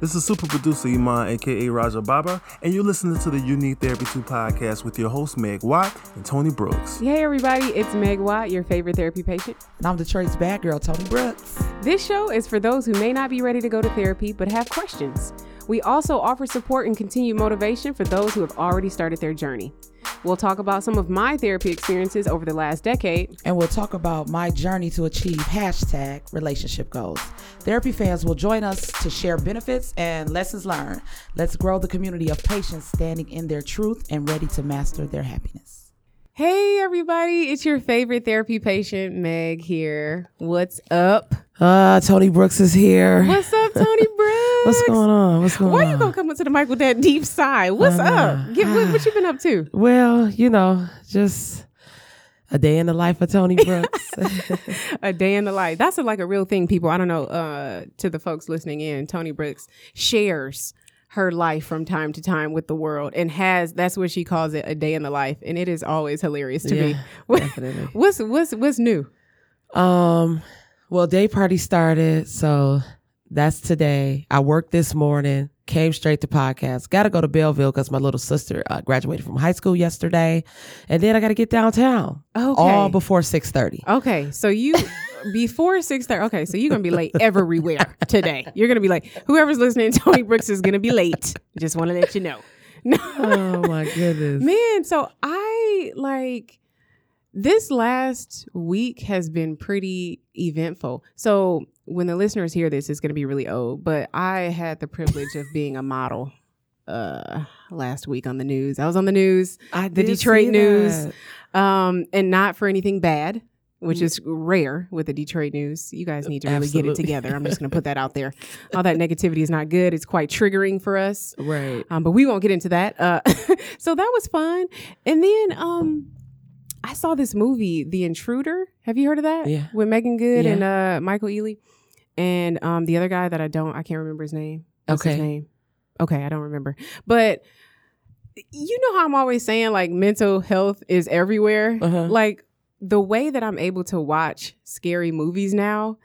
This is super producer Iman, aka Raja Baba, and you're listening to the U Need Therapy 2 podcast with your hosts Meg Watt and Toni Brookes. Hey everybody, it's Meg Watt, your favorite therapy patient. And I'm Detroit's bad girl, Toni Brookes. This show is for those who may not be ready to go to therapy but have questions. We also offer support and continued motivation for those who have already started their journey. We'll talk about some of my therapy experiences over the last decade. And we'll talk about my journey to achieve hashtag relationship goals. Therapy fans will join us to share benefits and lessons learned. Let's grow the community of patients standing in their truth and ready to master their happiness. Hey everybody, it's your favorite therapy patient, Meg here. What's up? Uh, Toni Brookes is here. What's up, Toni Brookes? What's going on? What's going Why on? you gonna come up to the mic with that deep sigh? What's up? Get, what, what you been up to? Well, you know, just a day in the life of Toni Brookes. a day in the life. That's a, like a real thing, people. I don't know. Uh, to the folks listening in, Toni Brookes shares her life from time to time with the world, and has that's what she calls it, a day in the life, and it is always hilarious to me. What- definitely. What's what's what's new? Um, well, day party started, so that's today. I worked this morning, came straight to podcast. Got to go to Belleville because my little sister uh, graduated from high school yesterday, and then I got to get downtown. Okay. all before six thirty. Okay, so you before six thirty. Okay, so you're gonna be late everywhere today. You're gonna be late. Whoever's listening, Toni Brookes is gonna be late. Just want to let you know. Oh my goodness! Man, so I like this last week has been pretty eventful. So when the listeners hear this, it's going to be really old, but I had the privilege of being a model uh last week on the news. I was on the news, I the Detroit news. um and not for anything bad. Which Mm. is rare with the Detroit news. You guys need to really get it together. I'm just going to put that out there. All that negativity is not good. It's quite triggering for us Right. um, but we won't get into that. Uh, so that was fun. And then um, I saw this movie, The Intruder. Have you heard of that? Yeah. With Meagan Good Yeah. and uh, Michael Ealy, and um, the other guy that I don't, I can't remember his name. What's his Okay. name? Okay, I don't remember. But you know how I'm always saying like mental health is everywhere. Uh-huh. Like the way that I'm able to watch scary movies now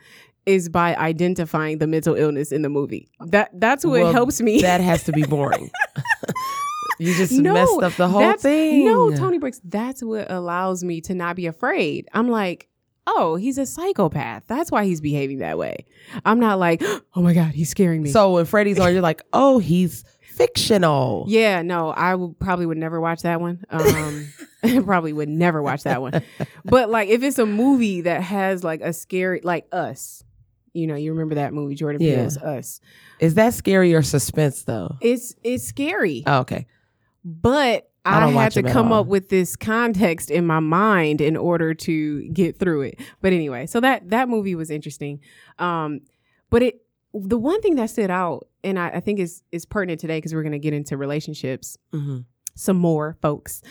is by identifying the mental illness in the movie. That that's what Well, helps me. That has to be boring. you just No, messed up the whole thing. No, Toni Brookes, that's what allows me to not be afraid. I'm like, oh, he's a psychopath. That's why he's behaving that way. I'm not like, oh my God, he's scaring me. So when Freddy's on, you're like, oh, he's fictional. yeah, no, I would probably would never watch that one. Um, probably would never watch that one. But like, if it's a movie that has like a scary, like Us, you know, you remember that movie, Jordan Yeah. Peele's Us. Is that scary or suspense though? It's it's scary. Oh, okay. But I I, don't had to come all. up with this context in my mind in order to get through it. But anyway, so that that movie was interesting. Um, but it the one thing that stood out, and I, I think is is pertinent today because we're going to get into relationships hmm some more, folks.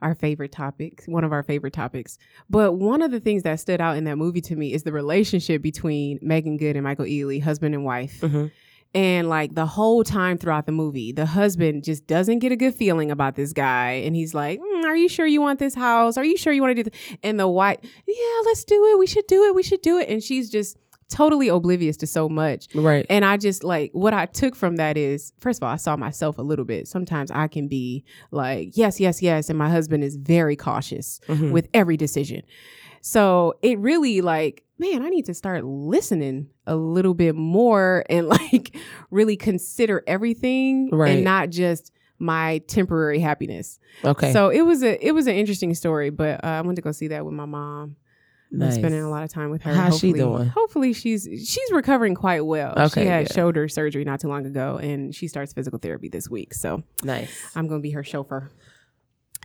Our favorite topic, one of our favorite topics. But one of the things that stood out in that movie to me is the relationship between Meagan Good and Michael Ealy, husband and wife. hmm And like the whole time throughout the movie, the husband just doesn't get a good feeling about this guy. And he's like, "Mm, Are you sure you want this house? Are you sure you want to do this? And the wife, Yeah, let's do it. We should do it. We should do it. And she's just totally oblivious to so much. Right. And I just like what I took from that is, first of all, I saw myself a little bit. Sometimes I can be like, Yes, yes, yes. And my husband is very cautious Mhm. with every decision. So it really like, man, I need to start listening a little bit more and like really consider everything Right. and not just my temporary happiness. okay. So it was a it was an interesting story, but uh, I went to go see that with my mom. I'm nice. spending a lot of time with her. How's she Hopefully- doing? Hopefully she's she's recovering quite well. Okay, she had good. shoulder surgery not too long ago and she starts physical therapy this week. So Nice. I'm gonna be her chauffeur.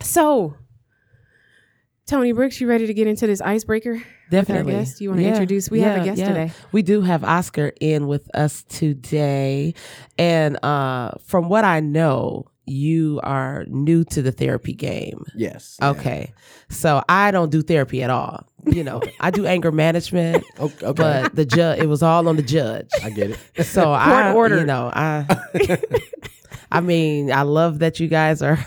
So, Toni Brookes, you ready to get into this icebreaker? Definitely. With our guest? You want to Yeah, introduce? We have a guest yeah. today. We do have Oscar in with us today. And uh from what I know, you are new to the therapy game. Yes. yeah. Okay. So I don't do therapy at all. You know, I do anger management, Okay. but the judge it was all on the judge. I get it. So I ordered. you know, I I mean, I love that you guys are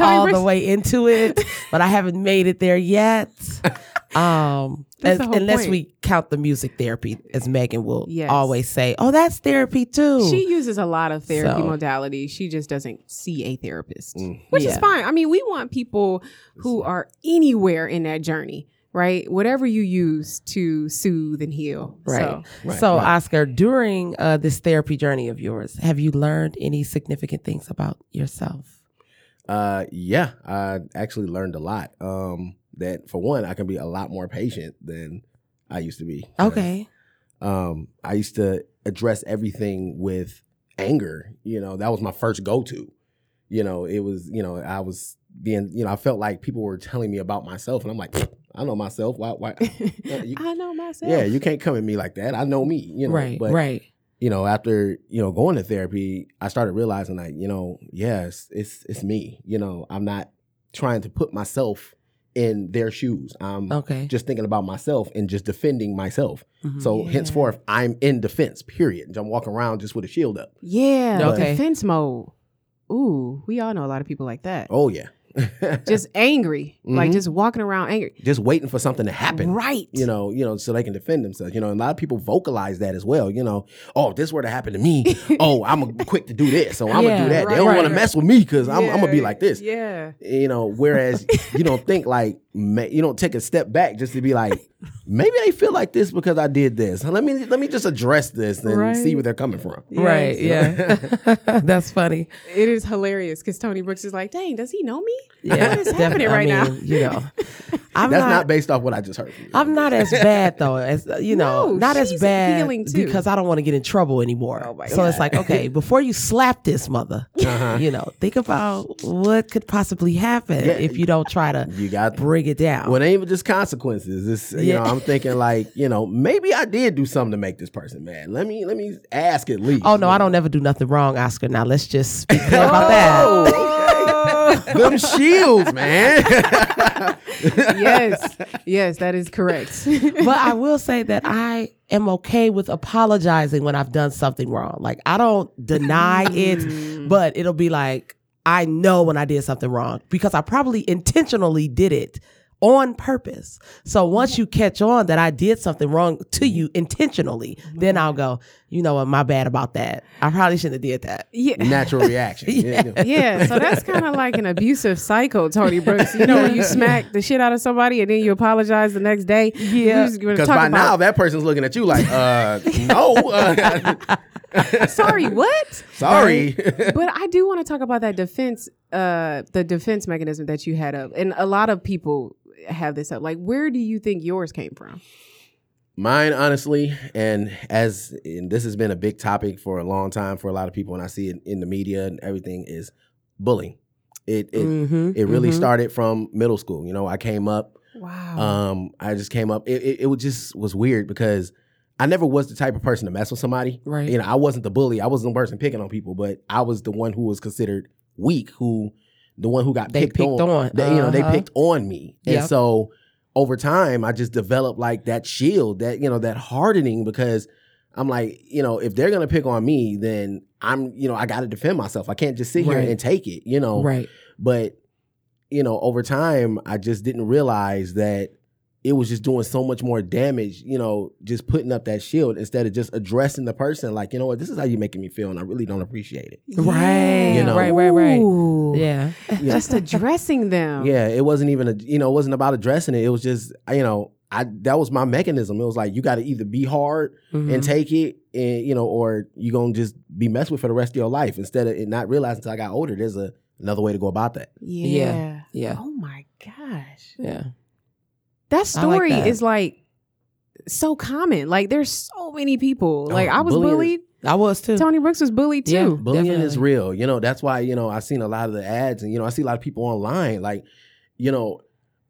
all the way into it, but I haven't made it there yet. Um, as- the unless point. we count the music therapy, as Megan will Yes. always say, "Oh, that's therapy too." She uses a lot of therapy So- modalities. She just doesn't see a therapist, Mm. which is fine. I mean, we want people who are anywhere in that journey, right? Whatever you use to soothe and heal. Right. So, Right, so, right. Oscar, during uh, this therapy journey of yours, have you learned any significant things about yourself? Uh, yeah, I actually learned a lot. Um, that for one, I can be a lot more patient than I used to be. Okay. Um, I used to address everything with anger. You know, that was my first go to. You know, it was, you know, I was being, you know, I felt like people were telling me about myself, and I'm like, I know myself. Why, why? you- I know myself. yeah, you can't come at me like that. I know me. You know, right. but right. You know, after you know going to therapy, I started realizing like, you know, yes, it's it's me. You know, I'm not trying to put myself in their shoes. I'm Okay. just thinking about myself and just defending myself. Mhm. So Yeah. henceforth, I'm in defense. Period. I'm walking around just with a shield up. Yeah. Okay. Defense mode. Ooh, we all know a lot of people like that. Oh yeah, Just angry, like Mhm. just walking around angry. just waiting for something to happen. Right. You know, you know, so they can defend themselves. You know, and a lot of people vocalize that as well. You know, oh, if this were to happen to me, oh, I'm quick to do this, so I'm Yeah, gonna do that. right, they don't want right. to mess with me because I'm, I'm gonna be like this. Yeah. you know whereas you don't think like you don't take a step back just to be like maybe they feel like this because i did this let me let me just address this and Right. see where they're coming from Right. Yeah. That's funny. It is hilarious because Toni Brookes is like, dang, does he know me? Yeah. What is happening definitely. I right now? mean, You know, I'm that's not, not, based off what i just heard from you. I'm not as bad though, as uh, you know, No, not as bad healing, too. because I don't want to get in trouble anymore. Oh, my so it's like, okay, before you slap this mother, Uh-huh. you know, think about what could possibly happen Yeah. if you don't try to you got bring it down. well, it ain't even just consequences. It's you Yeah. know, I'm thinking like, you know, maybe I did do something to make this person mad. Let me let me ask at least. oh no, I don't never do nothing wrong, Oscar. Now let's just speak clear about that. Oh, okay. Them shields, man. yes. Yes, that is correct. but I will say that I am okay with apologizing when I've done something wrong. Like I don't deny mm. it, but it'll be like I know when I did something wrong because I probably intentionally did it on purpose. So once you catch on that I did something wrong to you intentionally, then I'll go, you know what, my bad about that. I probably shouldn't have did that. yeah. Natural reaction. Yeah. yeah. Yeah, so that's kind of like an abusive cycle, Toni Brookes. You know, when you smack the shit out of somebody and then you apologize the next day. Yeah. Because by now that person's looking at you like, uh, no, uh, sorry, what? sorry. but I do want to talk about that defense, uh, the defense mechanism that you had up, and a lot of people have this up. Like, where do you think yours came from? Mine, honestly, and as and this has been a big topic for a long time for a lot of people, and I see it in the media and everything, is bullying. It it, Mhm, it really mhm. started from middle school. You know, I came up. Wow. Um, I just came up. It, it, it was just was weird because I never was the type of person to mess with somebody. Right. You know, I wasn't the bully. I wasn't the person picking on people, but I was the one who was considered weak. Who the one who got They picked, picked on. They, you know, they Uh-huh. picked on me, and Yep. so over time, I just developed like that shield, that you know, that hardening because I'm like, you know, if they're gonna pick on me, then I'm, you know, I got to defend myself. I can't just sit here and take it, you know. Right. But you know, over time, I just didn't realize that it was just doing so much more damage, you know, just putting up that shield instead of just addressing the person like, you know what, this is how you're making me feel, and I really don't appreciate it. Right. You know. Right, right, right. Ooh. Yeah. Just addressing them. Yeah, it wasn't even a, you know, it wasn't about addressing it. It was just, you know, I that was my mechanism. It was like you got to either be hard Mhm. and take it, and you know, or you're gonna just be messed with for the rest of your life instead of it not realizing until I got older. There's a another way to go about that. Yeah. Yeah. Oh my gosh. Yeah. That I like story that. is like so common. Like there's so many people. Like Oh, I was bullying bullied. I was too. Toni Brookes was bullied Yeah. too. Bullying is Definitely. real. You know, that's why, you know, I've seen a lot of the ads and, you know, I see a lot of people online, like, you know,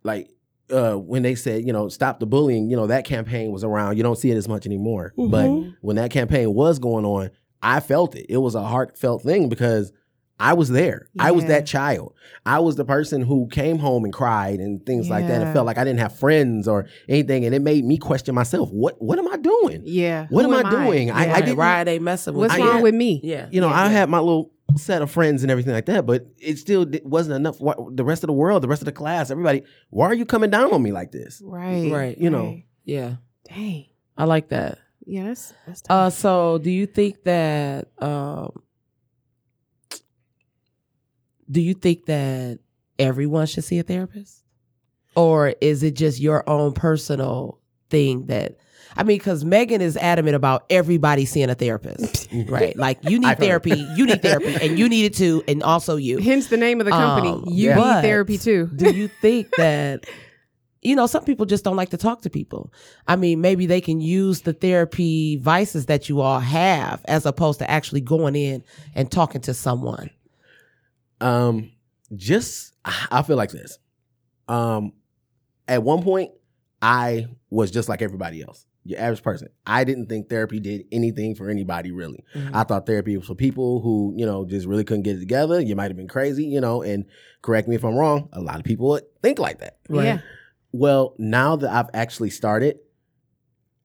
like uh when they said, you know, stop the bullying, you know, that campaign was around. You don't see it as much anymore. But Mhm. when that campaign was going on, I felt it. It was a heartfelt thing because I was there. I was that child. I was the person who came home and cried and things like that and felt like I didn't have friends or anything. And it made me question myself. What what am I doing? Yeah. What Who am I doing? I- I Yeah. Right, didn't- Why are they messing with What's I- wrong yeah. with me? Yeah. You know, Yeah. I had my little set of friends and everything like that, but it still wasn't enough. Why, the rest of the world, the rest of the class, everybody, why are you coming down on me like this? Right. Right. You know. right. Yeah. Dang. I like that. Yeah, that's that's Uh, so do you think that um, do you think that everyone should see a therapist, or is it just your own personal thing that? I mean, because Megan is adamant about everybody seeing a therapist, right? Like you need therapy, you need therapy, and you need it too, and also you. Hence the name of the company. Um, you yeah. need therapy too. Do you think that you know some people just don't like to talk to people? I mean, maybe they can use the therapy vices that you all have as opposed to actually going in and talking to someone. Um, just I feel like this. Um, at one point, I was just like everybody else, your average person. I didn't think therapy did anything for anybody really. I thought therapy was for people who you know just really couldn't get it together. You might have been crazy, you know. And correct me if I'm wrong. A lot of people would think like that. Right. Yeah. Well, now that I've actually started,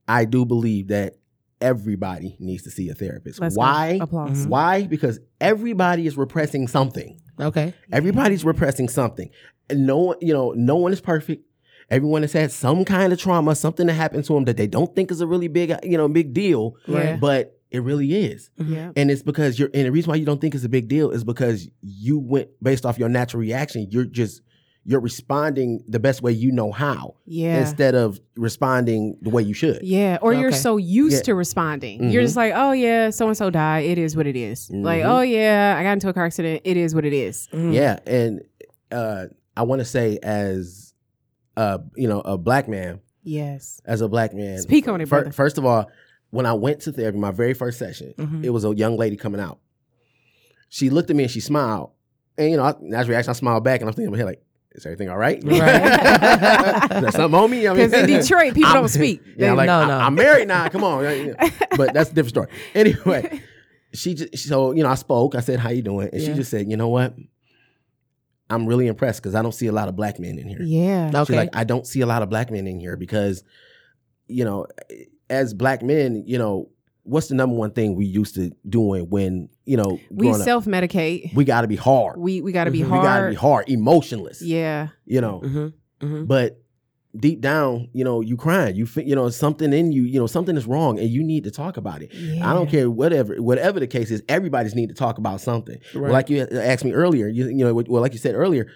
I do believe that everybody needs to see a therapist. Let's. Why? Applause. Mhm. Why? Because everybody is repressing something. Okay. Everybody's repressing something. And no one, you know, no one is perfect. Everyone has had some kind of trauma, something that happened to them that they don't think is a really big, uh, you know, big deal, Yeah. but it really is. Mm-hmm. Yeah. And it's because you're, and the reason why you don't think it's a big deal is because you went based off your natural reaction. You're just, you're responding the best way you know how Yeah. instead of responding the way you should. Yeah, or you're so used Yeah. to responding. You're Mhm. just like, oh yeah, so and so died. It is what it is. Like, Mhm. oh yeah, I got into a car accident. It is what it is. Mhm. Yeah, and uh, I want to say as, uh, you know, a black man, Yes. as a black man. Speak on it, fir- brother. First of all, when I went to therapy, my very first session, Mhm. it was a young lady coming out. She looked at me and she smiled, and you know, I, natural reaction, I smiled back, and I'm thinking in my head like, "Is everything all right? Right. Is there something on me?" I mean, Because in Detroit, people I'm- don't speak. Yeah, like No, no. I'm married now. Come on, but that's a different story. Anyway, she just so you know, I spoke. I said, "How you doing?" And she just said, "You know what? I'm really impressed because I don't see a lot of black men in here." yeah. Okay. She's like, I don't see a lot of black men in here because, you know, as black men, you know, what's the number one thing we used to doing when, you know, We self medicate. we got to be hard. We we got to be Mhm. We hard. got to be hard, emotionless. Yeah. You know, Mhm. Mhm. but deep down, you know, you crying. You fe- you know something in you. You know something is wrong, and you need to talk about it. yeah. I don't care whatever whatever the case is. Everybody's need to talk about something. Right. Like you asked me earlier, you, you know, well, like you said earlier,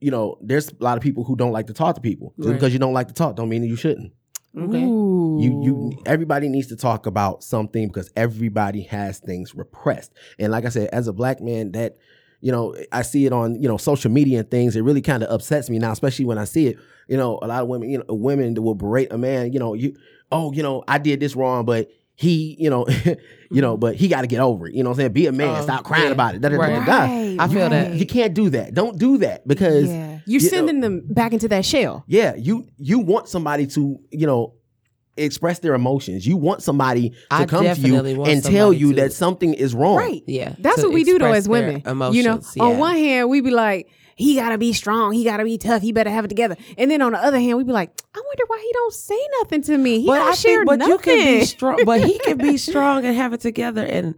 you know, there's a lot of people who don't like to talk to people. Just Right. because you don't like to talk, don't mean that you shouldn't. Okay. Ooh. You you everybody needs to talk about something because everybody has things repressed. And like I said, as a black man, that you know, I see it on you know social media and things. It really kind of upsets me now, especially when I see it. You know, a lot of women, you know, women that will berate a man. You know, you oh, you know, I did this wrong, but he, you know, you know, but he got to get over it. You know, what I'm saying, be a man, Oh, stop crying yeah. about it. Da, da, Right. da. Right, I feel that. You can't do that. Don't do that because yeah. You're you know- sending them back into that shell. yeah, you you want somebody to, you know, express their emotions. You want somebody to I come to you and tell you to- that something is wrong. Right. Yeah. That's what we do though as women. Emotions. you know, yeah. on one hand we be like, he gotta be strong, he gotta be tough, he better have it together. And then on the other hand, we be like, I wonder why he don't say nothing to me. He but don't I share think, but nothing. you can be strong. But he can be strong and have it together. And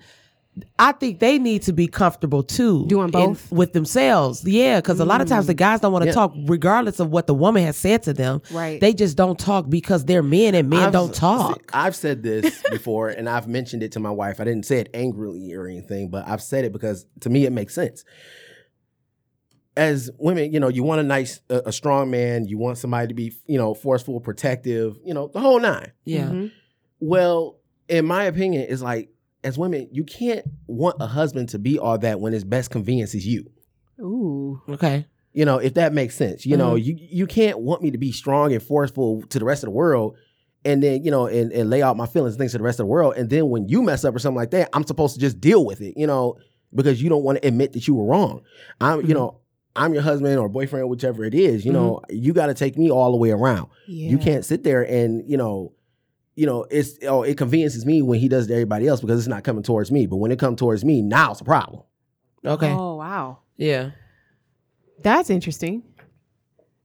I think they need to be comfortable too, Doing in- both? with themselves. Yeah, because a lot of times the mm. guys don't want to Yeah. talk, regardless of what the woman has said to them. Right. They just don't talk because they're men, and men I've- don't talk. see, I've said this before, and I've mentioned it to my wife. I didn't say it angrily or anything, but I've said it because to me it makes sense. As women, you know, you want a nice, a, a strong man. You want somebody to be, you know, forceful, protective. You know, the whole nine. yeah. Mhm. Well, in my opinion, it's like as women, you can't want a husband to be all that when his best convenience is you. Ooh. Okay. You know, if that makes sense. You know, Mhm. you you can't want me to be strong and forceful to the rest of the world and then, you know, and, and lay out my feelings and things to the rest of the world. And then when you mess up or something like that, I'm supposed to just deal with it, you know, because you don't want to admit that you were wrong. I'm, you Mhm. know, I'm your husband or boyfriend, whichever it is, you know, mm-hmm. you got to take me all the way around. Yeah. You can't sit there and, you know, you know, it's oh, it conveniences me when he does it to everybody else because it's not coming towards me. But when it comes towards me, now it's a problem. Okay. Oh wow. Yeah. That's interesting.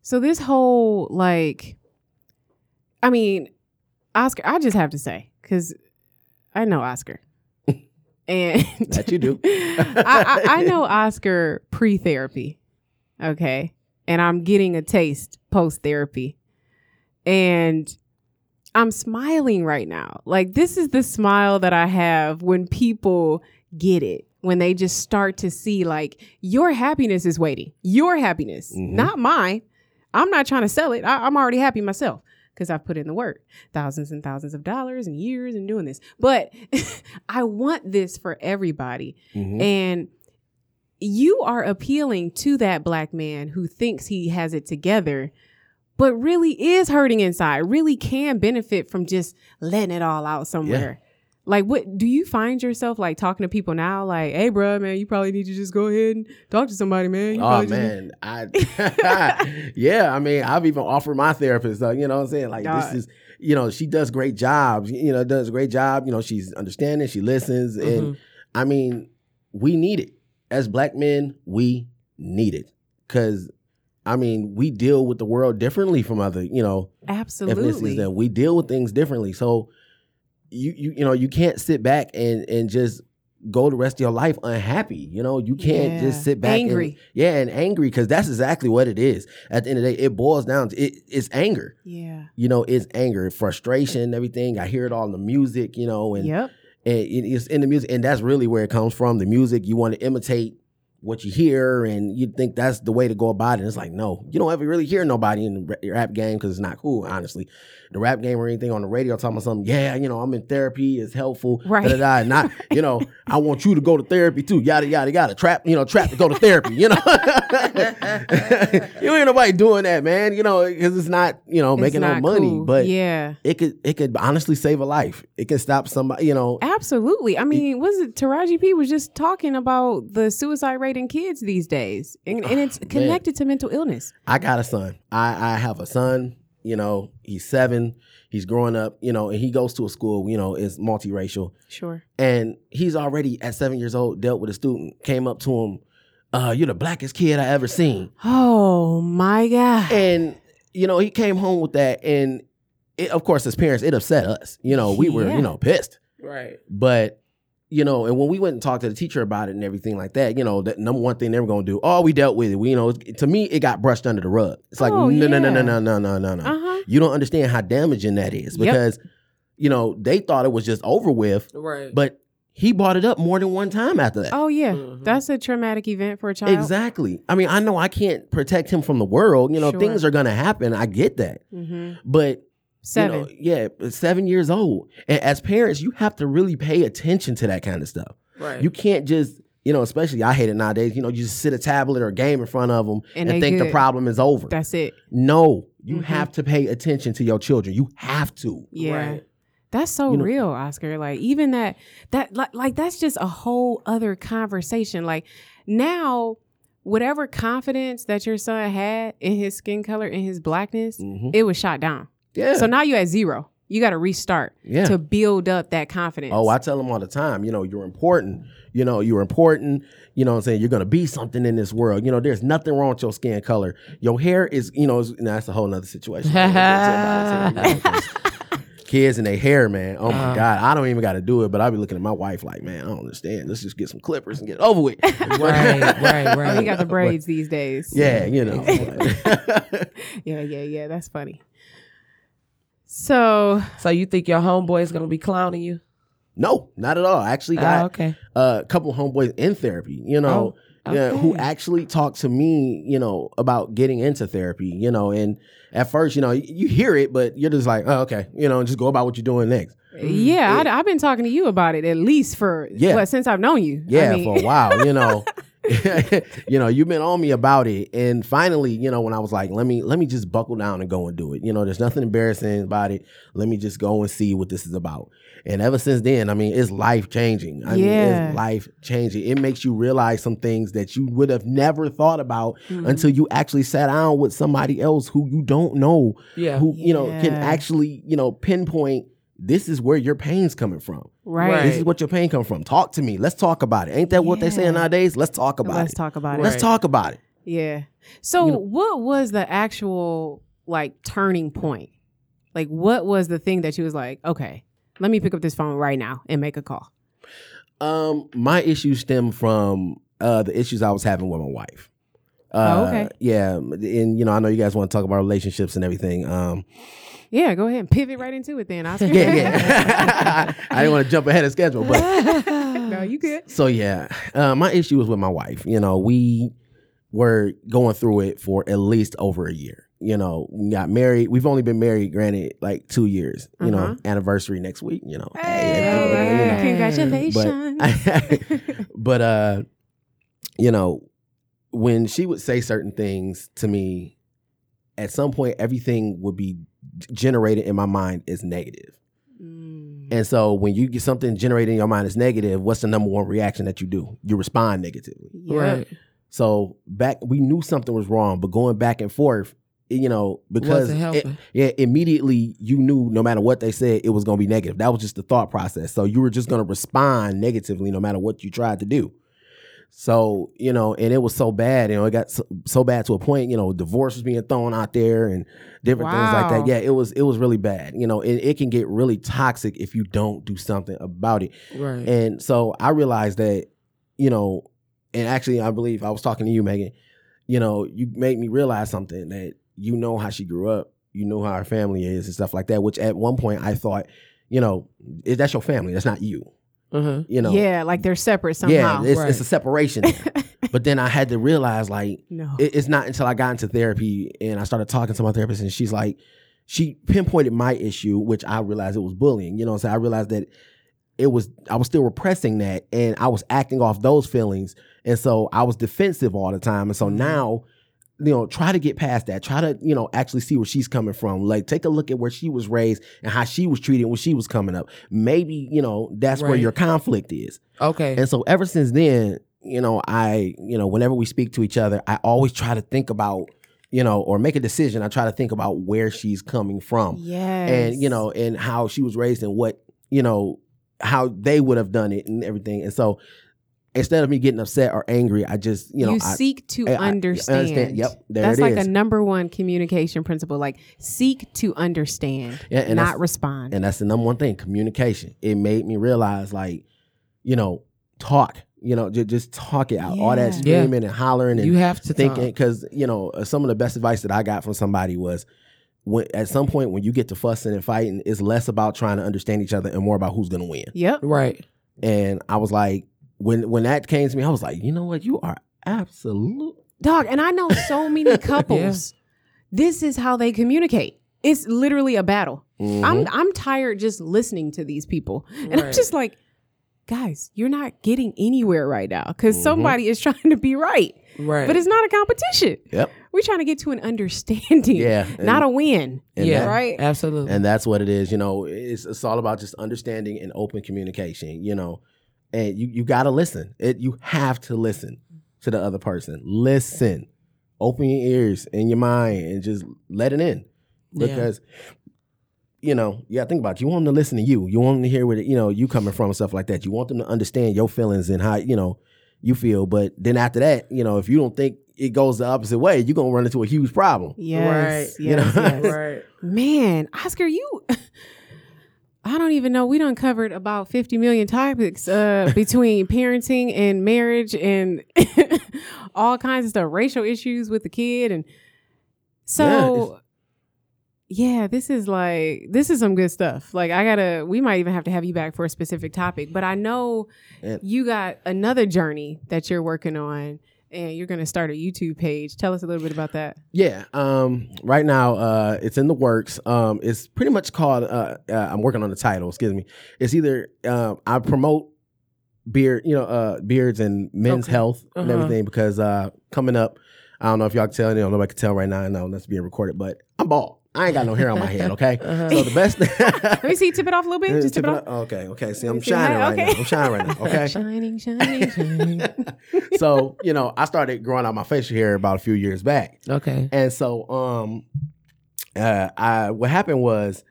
So this whole like I mean, Oscar, I just have to say, because I know Oscar. And That you do. I, I, I know Oscar pre therapy. Okay. And I'm getting a taste post therapy. And I'm smiling right now. Like, this is the smile that I have when people get it, when they just start to see, like, your happiness is waiting. Your happiness, Mhm. not mine. I'm not trying to sell it. I, I'm already happy myself because I've put in the work, thousands and thousands of dollars and years and doing this. But I want this for everybody. Mhm. And you are appealing to that black man who thinks he has it together, but really is hurting inside, really can benefit from just letting it all out somewhere. Like, what do you find yourself like talking to people now? Like, hey, bro, man, you probably need to just go ahead and talk to somebody, man. You Oh probably just- man, I yeah, I mean, I've even offered my therapist, uh, you know what I'm saying? Like God. this is, you know, she does great jobs, you know, does a great job, you know, she's understanding, she listens Mm-hmm. and I mean, we need it. As black men, we need it cuz I mean, we deal with the world differently from other, you know, Absolutely. and we deal with things differently. So you you you know, you can't sit back and and just go the rest of your life unhappy. You know, you can't Yeah. just sit back Angry. and yeah, and angry because that's exactly what it is. At the end of the day, it boils down to it, it's anger. Yeah. You know, it's anger, frustration, everything. I hear it all in the music, you know, and, Yep. And it's in the music, and that's really where it comes from. The music, you want to imitate what you hear, and you think that's the way to go about it. It's like, no, you don't ever really hear nobody in the rap game because it's not cool, honestly. The rap game or anything on the radio talking about something, yeah, you know, I'm in therapy, it's helpful, Right. da-da-da, not, you know, I want you to go to therapy too, yada yada yada. Trap, you know, trap to go to therapy, you know. you ain't nobody doing that, man. You know, because it's not, you know, making no money, cool. but yeah. it could it could honestly save a life. It can stop somebody, you know. Absolutely. I mean, was it Taraji P was just talking about the suicide rate in kids these days, and, and it's connected to mental illness. I got a son. I I have a son. You know, he's seven. He's growing up. You know, and he goes to a school. You know, is multiracial, Sure. and he's already at seven years old dealt with a student. Came up to him, uh, "You're the blackest kid I ever seen," Oh my God. and you know he came home with that, and it, of course, as parents, it upset us. You know, we were Yeah. you know pissed. Right. But you know, and when we went and talked to the teacher about it and everything like that, you know, the number one thing they were gonna do, oh, we dealt with it. We, you know, to me, it got brushed under the rug. It's like, Oh, no, no, no, no, no, no, no, no, no. Huh. You don't understand how damaging that is Yep. because, you know, they thought it was just over with, Right. but he brought it up more than one time after that. Oh yeah, Mhm. that's a traumatic event for a child. Exactly. I mean, I know I can't protect him from the world. You know, Sure. things are gonna happen. I get that, hmm but Seven. You know, yeah, seven years old. And as parents, you have to really pay attention to that kind of stuff. right. You can't just, you know, especially I hate it nowadays. You know, you just sit a tablet or a game in front of them And and, they think the problem is over. That's it. no, you Mhm. have to pay attention to your children. You have to. Yeah. Right. That's so You know- real, Oscar. Like even that that like like that's just a whole other conversation. Like now whatever confidence that your son had in his skin color in his blackness, Mhm. it was shot down. Yeah. So now you're at zero. You got to restart yeah. to build up that confidence. Oh, I tell them all the time, you know, you're important. You know, you're important. You know what I'm saying? You're going to be something in this world. You know, there's nothing wrong with your skin color. Your hair is, you know, that's a whole nother situation. Kids and their hair, man. Oh my Uh. God. I don't even got to do it, but I'll be looking at my wife like, man, I don't understand. Let's just get some clippers and get it over with. right. Right. Right. he got the braids these days. yeah, you know. Yeah, yeah, yeah. That's funny. So So you think your homeboy is gonna be clowning you? no, not at all. I actually Oh, got okay. a couple homeboys in therapy, you know, Oh, yeah, who okay. actually talked to me, you know, about getting into therapy, you know, and at first, you know, you, you hear it, but you're just like, oh, okay, you know, just go about what you're doing next. yeah, I, have been talking to you about it at least for Yeah. what since I've known you. I Yeah, mean- for a while, you know. you know, you've been on me about it. And finally, you know, when I was like, let me let me just buckle down and go and do it. You know, there's nothing embarrassing about it. Let me just go and see what this is about. And ever since then, I mean, it's life changing. I mean, Yeah. it's life changing. It makes you realize some things that you would have never thought about Mhm. until you actually sat down with somebody else who you don't know, Yeah. who, you know, can actually, you know, pinpoint this is where your pain's coming from. right. Right. This is what your pain come from. Talk to me. Let's talk about it. Ain't that what they Yeah. saying nowadays? Let's talk about it. Let's talk about it. Let's talk about it. Yeah. So You know- what was the actual like turning point? Like what was the thing that you was like, okay, let me pick up this phone right now and make a call. Um, my issues stem from uh the issues I was having with my wife. Uh, Oh, okay. Yeah, and you know, I know you guys want to talk about relationships and everything. Um, Yeah, go ahead and pivot right into it then, Oscar. yeah, yeah. I didn't want to jump ahead of schedule, but no, you good. so yeah, uh, my issue was with my wife. You know, we were going through it for at least over a year. You know, we got married. We've only been married, granted, like two years. You Uh-huh. know, anniversary next week. You know, Hey, everything, you know. congratulations. but but uh you know when she would say certain things to me at some point everything would be generated in my mind as negative. Mm. and so when you get something generated in your mind as negative what's the number one reaction that you do? You respond negatively. Yep. Right. so back we knew something was wrong but going back and forth you know because it- yeah immediately you knew no matter what they said it was going to be negative. That was just the thought process. So you were just going to respond negatively no matter what you tried to do so you know and it was so bad you know it got so, so bad to a point you know divorce was being thrown out there and different things like that yeah it was it was really bad you know it, it can get really toxic if you don't do something about it Right. and so I realized that, you know, and actually I believe I was talking to you, Megan, you know, you made me realize something that you know how she grew up, you know how her family is and stuff like that, which at one point I thought, you know, that's your family, that's not you. Uh-huh. You know. Yeah, like they're separate Yeah, somehow. it's, Right. it's a separation. but then I had to realize like no. it- it's not until I got into therapy and I started talking to my therapist, and she's like, she pinpointed my issue, which I realized it was bullying. You know, so I realized that it was I was still repressing that, and I was acting off those feelings, and so I was defensive all the time. And so now, you know, try to get past that. Try to you know actually see where she's coming from. Like take a look at where she was raised and how she was treated when she was coming up. Maybe you know that's where your conflict is. Okay. And so ever since then, you know, I, you know, whenever we speak to each other, I always try to think about, you know, or make a decision. I try to think about where she's coming from yes. and, you know, and how she was raised and what, you know, how they would have done it and everything. And so instead of me getting upset or angry, I just, you know, I, seek to I- I understand. Yep. There That's it like is. a number one communication principle. Like seek to understand, Yeah, and not respond. And that's the number one thing, communication. It made me realize, like, you know, talk. You know, just, just talk it out. All that Yeah. Yeah. screaming and hollering and you have to thinking talk. because you know uh, some of the best advice that I got from somebody was when at some point when you get to fussing and fighting, it's less about trying to understand each other and more about who's gonna win. yep. Right. And I was like, when when that came to me, I was like, you know what, you are absolute. Dog, and I know so many couples. This is how they communicate. It's literally a battle. Mhm. I'm I'm tired just listening to these people. And I'm just like, guys, you're not getting anywhere right now because Mhm. somebody is trying to be right. Right. But it's not a competition. Yep. We're trying to get to an understanding. Yeah, Not a win. yeah. that- right? Absolutely. and that's what it is. You know, it's it's all about just understanding and open communication. You know, and you you got to listen. It you have to listen to the other person. Listen, open your ears and your mind, and just let it in. Yeah. because you know yeah, think about it. you want them to listen to you you want them to hear where you know you coming from and stuff like that you want them to understand your feelings and how you know you feel but then after that you know if you don't think it goes the opposite way you're gonna run into a huge problem Yes. Right. You know? Yes. yes. right. Man, Oscar, you I don't even know. We done covered about 50 million topics uh, between parenting and marriage and all kinds of stuff, racial issues with the kid. And so, yeah, this is like, this is some good stuff. Like, I gotta, we might even have to have you back for a specific topic, but I know And- you got another journey that you're working on and you're going to start a YouTube page. Tell us a little bit about that. yeah um right now uh it's in the works um it's pretty much called uh, uh i'm working on the title excuse me it's either um i promote beard you know uh beards and men's Okay. health and Uh-huh. everything because uh coming up i don't know if y'all can tell you know nobody can tell right now i know that's being recorded but i'm bald i ain't got no hair on my head okay Uh-huh. so the best Let me see, tip it off a little bit. Just tip, it off. Okay, okay. See, I'm see. shining right Okay. now. I'm shining right now. Okay. Shining, shining, shining. so, you know, I started growing out my facial hair about a few years back. Okay. And so um uh I what happened was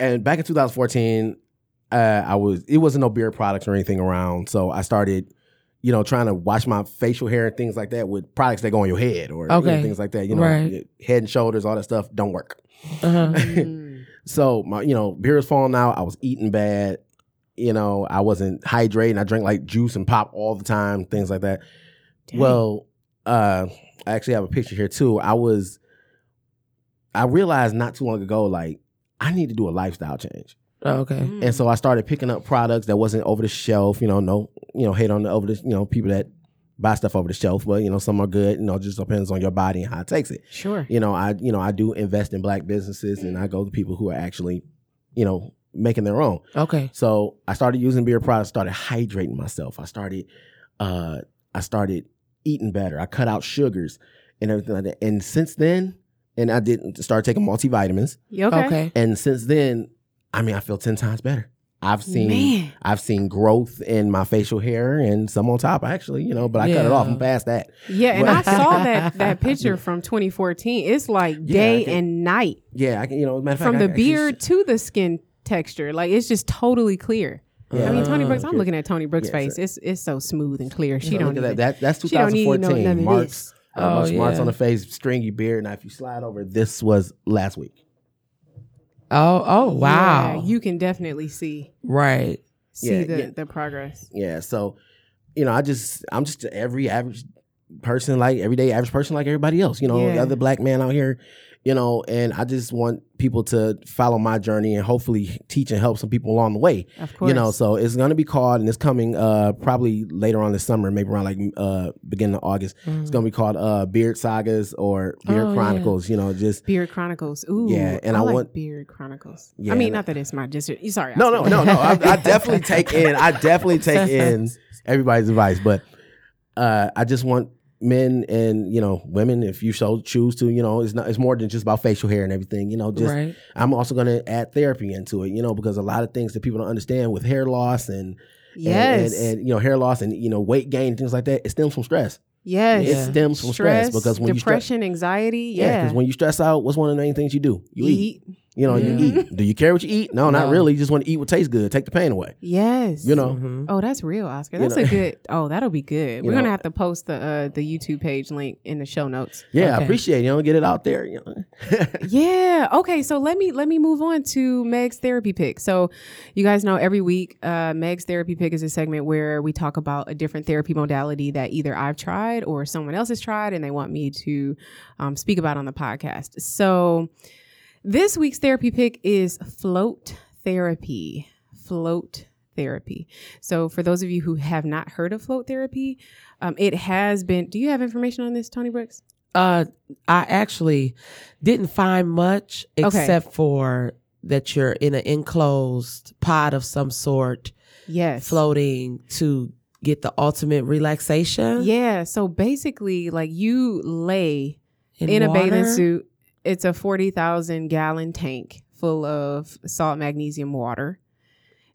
and back in 2014, uh I was it wasn't no beard products or anything around. So I started you know, trying to wash my facial hair and things like that with products that go on your head or you know, things like that. You know, Right. head and shoulders, all that stuff don't work. Uh-huh. So my, you know, beard was falling out. I was eating bad. You know, I wasn't hydrating. I drank like juice and pop all the time, things like that. Dang. Well, uh, I actually have a picture here too. I was, I realized not too long ago, like I need to do a lifestyle change, Okay. Mm. and so I started picking up products that wasn't over the shelf. You know, no, you know, hate on the over the, you know, people that buy stuff over the shelf, but you know, some are good. You know, just depends on your body and how it takes it. sure. You know, I, you know, I do invest in black businesses, and I go to people who are actually, you know, making their own. Okay. So I started using beard products, started hydrating myself. I started uh I started eating better. I cut out sugars and everything like that. And since then, and I didn't start taking multivitamins. Okay? Okay. And since then, I mean I feel 10 times better. I've seen Man. I've seen growth in my facial hair and some on top actually, you know, but I cut it off. and past that. Yeah, and I saw that that picture from 2014. It's like Yeah, day can- and night Yeah, I can, you know, matter of fact, from I the can actually beard to the skin texture. Like it's just totally clear. Yeah. I mean, Toni Uh, Brookes. I'm looking at Toni Brookes' Yeah, face. so- It's it's so smooth and clear. She So don't look at even. that. that. That's need to 2014. marks, uh, Oh, marks, marks yeah. on the face, stringy beard. Now, if you slide over, this was last week. Oh, oh, wow. Yeah, you can definitely see right. see Yeah, the yeah. the progress. Yeah. So, you know, I just I'm just every average person, like everyday average person, like everybody else. You know, Yeah. other black man out here. You know, and I just want people to follow my journey and hopefully teach and help some people along the way. Of course. You know, so it's gonna be called and it's coming uh probably later on this summer, maybe around like uh beginning of August. It's gonna be called uh Beard Sagas or Beard Oh, yeah. Chronicles. You know, just Beard Chronicles. Ooh, Yeah, and I, I like want- Beard Chronicles. Yeah, I mean, not that it's my just. Sorry. No, no, Oscar. no, no. I, I definitely take in. I definitely take in everybody's advice, but uh, I just want men and you know women, if you so choose to, you know, it's not. It's more than just about facial hair and everything. You know, just right. I'm also going to add therapy into it. You know, because a lot of things that people don't understand with hair loss and Yes. and, and, and you know hair loss and you know weight gain things like that, it stems from stress. yes. It Yeah. stems from stress, because when you stress, depression, anxiety. yeah, Yeah. because when you stress out, what's one of the main things you do? You eat. eat. You know, Mhm. you eat. Do you care what you eat? No, not really. You just want to eat what tastes good. Take the pain away. Yes. You know. Mhm. Oh, that's real, Oscar. You That's know. a good. Oh, that'll be good. We're gonna know. have to post the uh, the YouTube page link in the show notes. Yeah, I appreciate it. You know, get it out there. You know. Yeah. Okay. So let me let me move on to Meg's therapy pick. So you guys know every week, uh, Meg's therapy pick is a segment where we talk about a different therapy modality that either I've tried or someone else has tried, and they want me to um, speak about on the podcast. So this week's therapy pick is float therapy. Float therapy. So for those of you who have not heard of float therapy, um, it has been. Do you have information on this, Toni Brookes? Uh, I actually didn't find much Okay. except for that you're in an enclosed pod of some sort, Yes. floating to get the ultimate relaxation. Yeah. So basically, like you lay in, in, a bathing suit. It's a 40,000 gallon tank full of salt magnesium water.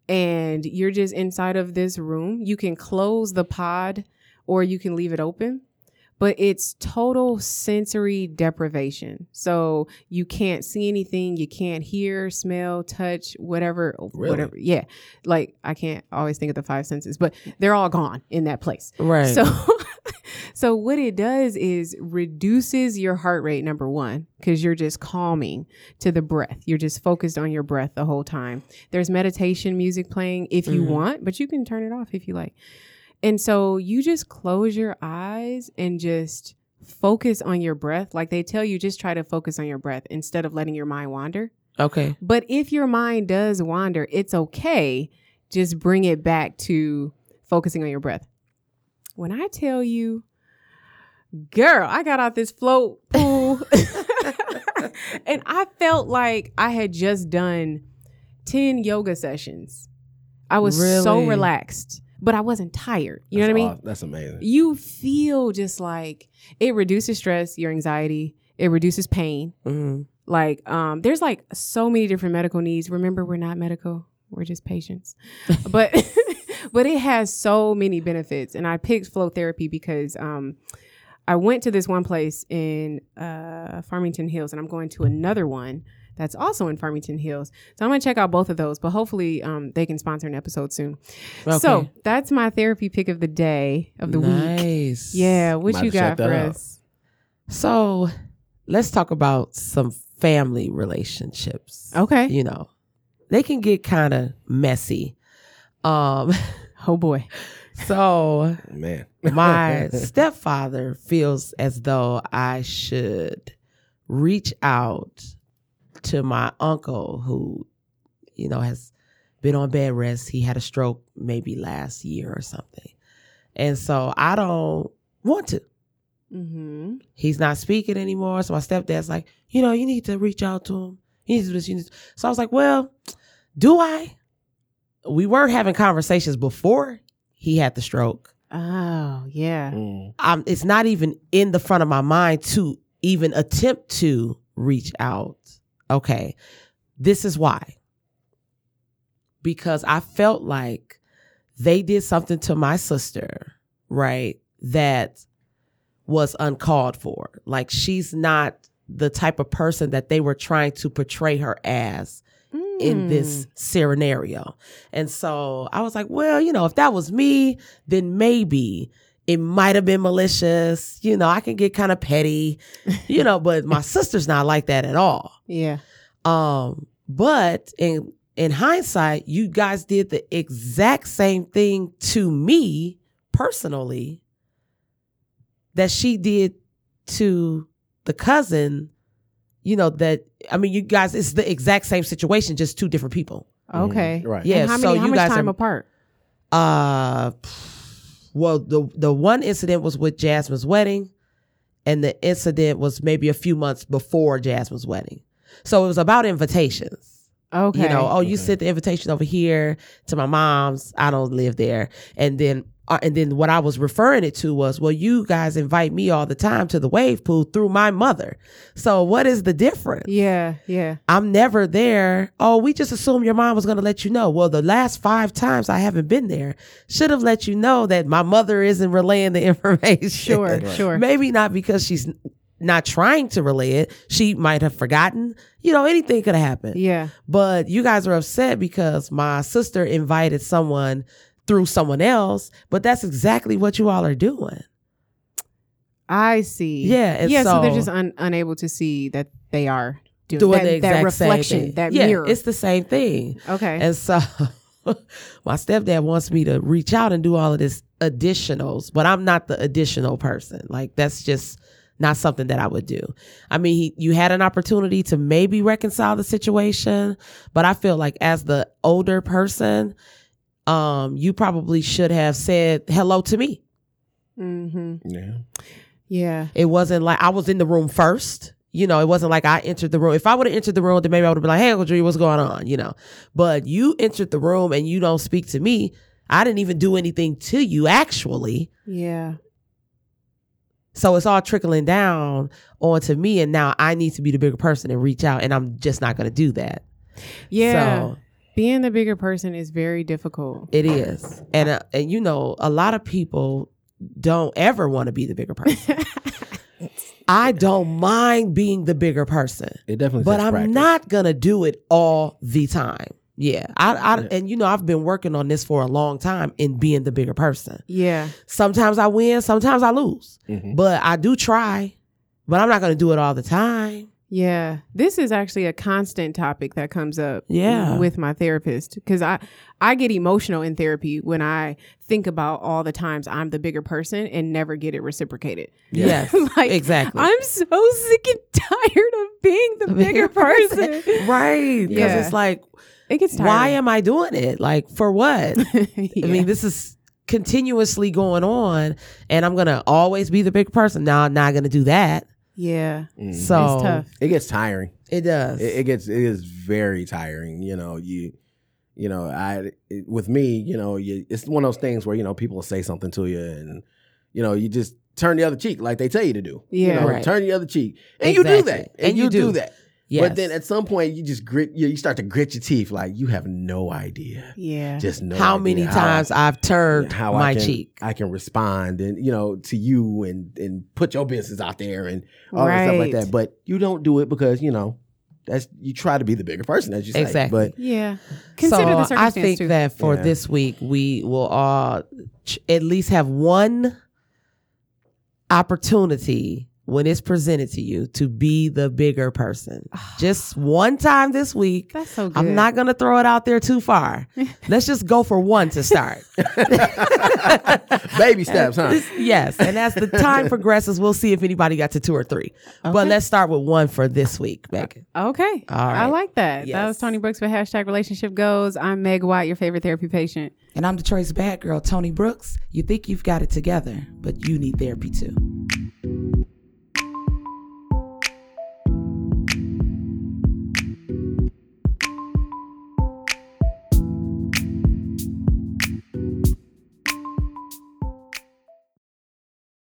And you're just inside of this room. You can close the pod or you can leave it open. But it's total sensory deprivation. So you can't see anything, you can't hear, smell, touch, whatever, Really? whatever. Yeah. Like I can't always think of the five senses, but they're all gone in that place. Right. So so what it does is reduces your heart rate number 1 cuz you're just calming to the breath. You're just focused on your breath the whole time. There's meditation music playing if you Mhm. want, but you can turn it off if you like. And so you just close your eyes and just focus on your breath. Like they tell you just try to focus on your breath instead of letting your mind wander. okay. But if your mind does wander, it's okay. Just bring it back to focusing on your breath. When I tell you, girl, I got out this float pool and I felt like I had just done 10 yoga sessions. I was so relaxed, but I wasn't tired. You know That's what I mean? aw- That's amazing. You feel just like it reduces stress, your anxiety, it reduces pain Mhm. like um there's like so many different medical needs remember we're not medical we're just patients but but it has so many benefits and i picked float therapy because um i went to this one place in uh farmington hills and i'm going to another one that's also in farmington hills so i'm gonna check out both of those but hopefully um they can sponsor an episode soon so that's my therapy pick of the day of the week nice. yeah what Might you have to check got for out. us So let's talk about some family relationships. okay You know, they can get kind of messy. Um, Oh boy. so Man. my stepfather feels as though I should reach out to my uncle who, you know, has been on bed rest. He had a stroke maybe last year or something. And so I don't want to. Mm-hmm. He's not speaking anymore. So my stepdad's like, you know, you need to reach out to him. He needs to do this. You need to. So I was like, well, do I? We were having conversations before he had the stroke. Oh yeah. Mm. um, it's not even in the front of my mind to even attempt to reach out. Okay, this is why. Because I felt like they did something to my sister, right? That was uncalled for. Like she's not the type of person that they were trying to portray her as in this hmm. scenario. And so I was like, well, you know, if that was me, then maybe it might have been malicious. You know, I can get kind of petty, you know, but my sister's not like that at all. Yeah. Um, but in in hindsight, you guys did the exact same thing to me personally that she did to the cousin, you know, that I mean you guys it's the exact same situation, just two different people. Okay. Mm. Right. Yeah, And how so how you much guys time are- apart? Uh well the the one incident was with Jasmine's wedding and the incident was maybe a few months before Jasmine's wedding. So it was about invitations. Okay. You know, oh, you Okay. sent the invitation over here to my mom's. I don't live there. And then, uh, and then what I was referring it to was, well, you guys invite me all the time to the wave pool through my mother. So what is the difference? Yeah. Yeah. I'm never there. Oh, we just assumed your mom was going to let you know. Well, the last five times I haven't been there should have let you know that my mother isn't relaying the information. Sure. Right. Sure. Maybe not because she's not trying to relay it. She might have forgotten. You know, anything could have happened. Yeah. But you guys are upset because my sister invited someone through someone else, but that's exactly what you all are doing. I see. Yeah, yeah. So, they're just un- unable to see that they are doing, Doing that, the exact that reflection, same thing. that yeah, mirror. It's the same thing. okay. And so my stepdad wants me to reach out and do all of this additionals, but I'm not the additional person. Like that's just not something that I would do. I mean, he, you had an opportunity to maybe reconcile the situation, but I feel like as the older person, um, you probably should have said hello to me. mm-hmm. Yeah. Yeah. It wasn't like I was in the room first. You know, it wasn't like I entered the room. If I would have entered the room, then maybe I would have been like, hey, Uncle Drew, what's going on? You know, but you entered the room and you don't speak to me. I didn't even do anything to you, actually. Yeah. So it's all trickling down onto me. And now I need to be the bigger person and reach out. And I'm just not going to do that. Yeah. So Being the bigger person is very difficult. it is. And, uh, and you know, a lot of people don't ever want to be the bigger person. I don't mind being the bigger person. It definitely. but I'm practice. not gonna do it all the time. Yeah, I, I Yeah. and you know I've been working on this for a long time in being the bigger person. yeah. Sometimes I win, sometimes I lose, Mhm. but I do try. But I'm not gonna do it all the time. Yeah. This is actually a constant topic that comes up Yeah. with my therapist because I I get emotional in therapy when I think about all the times I'm the bigger person and never get it reciprocated. Yes, like exactly. I'm so sick and tired of being the bigger person. right? Because Yeah. it's like, It gets tired. why am I doing it? Like for what? I mean, this is continuously going on, and I'm gonna always be the big person. Now I'm not gonna do that. Yeah. Mhm. So It's tough. it gets tiring. It does. It, it gets it is very tiring. You know you. You know, I it- with me, you know, you, it's one of those things where you know people will say something to you, and you know, you just turn the other cheek like they tell you to do. you Yeah. know, Right. turn the other cheek, and you do that, and, And you, you do. do. that. Yes. But then at some point, you just grit. You, you start to grit your teeth, like you have no idea. Yeah. Just no. how idea many how I- times I've turned how my I can, cheek. I can respond and you know to you and and put your business out there and all that stuff like that. But you don't do it because you know that's you try to be the bigger person as you say. Exactly. But yeah. Consider so the circumstance I think too. that for Yeah. this week we will all ch- at least have one opportunity when it's presented to you to be the bigger person. just one time this week. That's so good. I'm not going to throw it out there too far. Let's just go for one to start. Baby steps, huh? yes. And as the time progresses, we'll see if anybody got to two or three. But let's start with one for this week, Megan. Uh, okay. All I like that. That was Toni Brookes with hashtag relationship goes. I'm Meg Watt, your favorite therapy patient. And I'm Detroit's bad girl, Toni Brookes. You think you've got it together, but you need therapy too.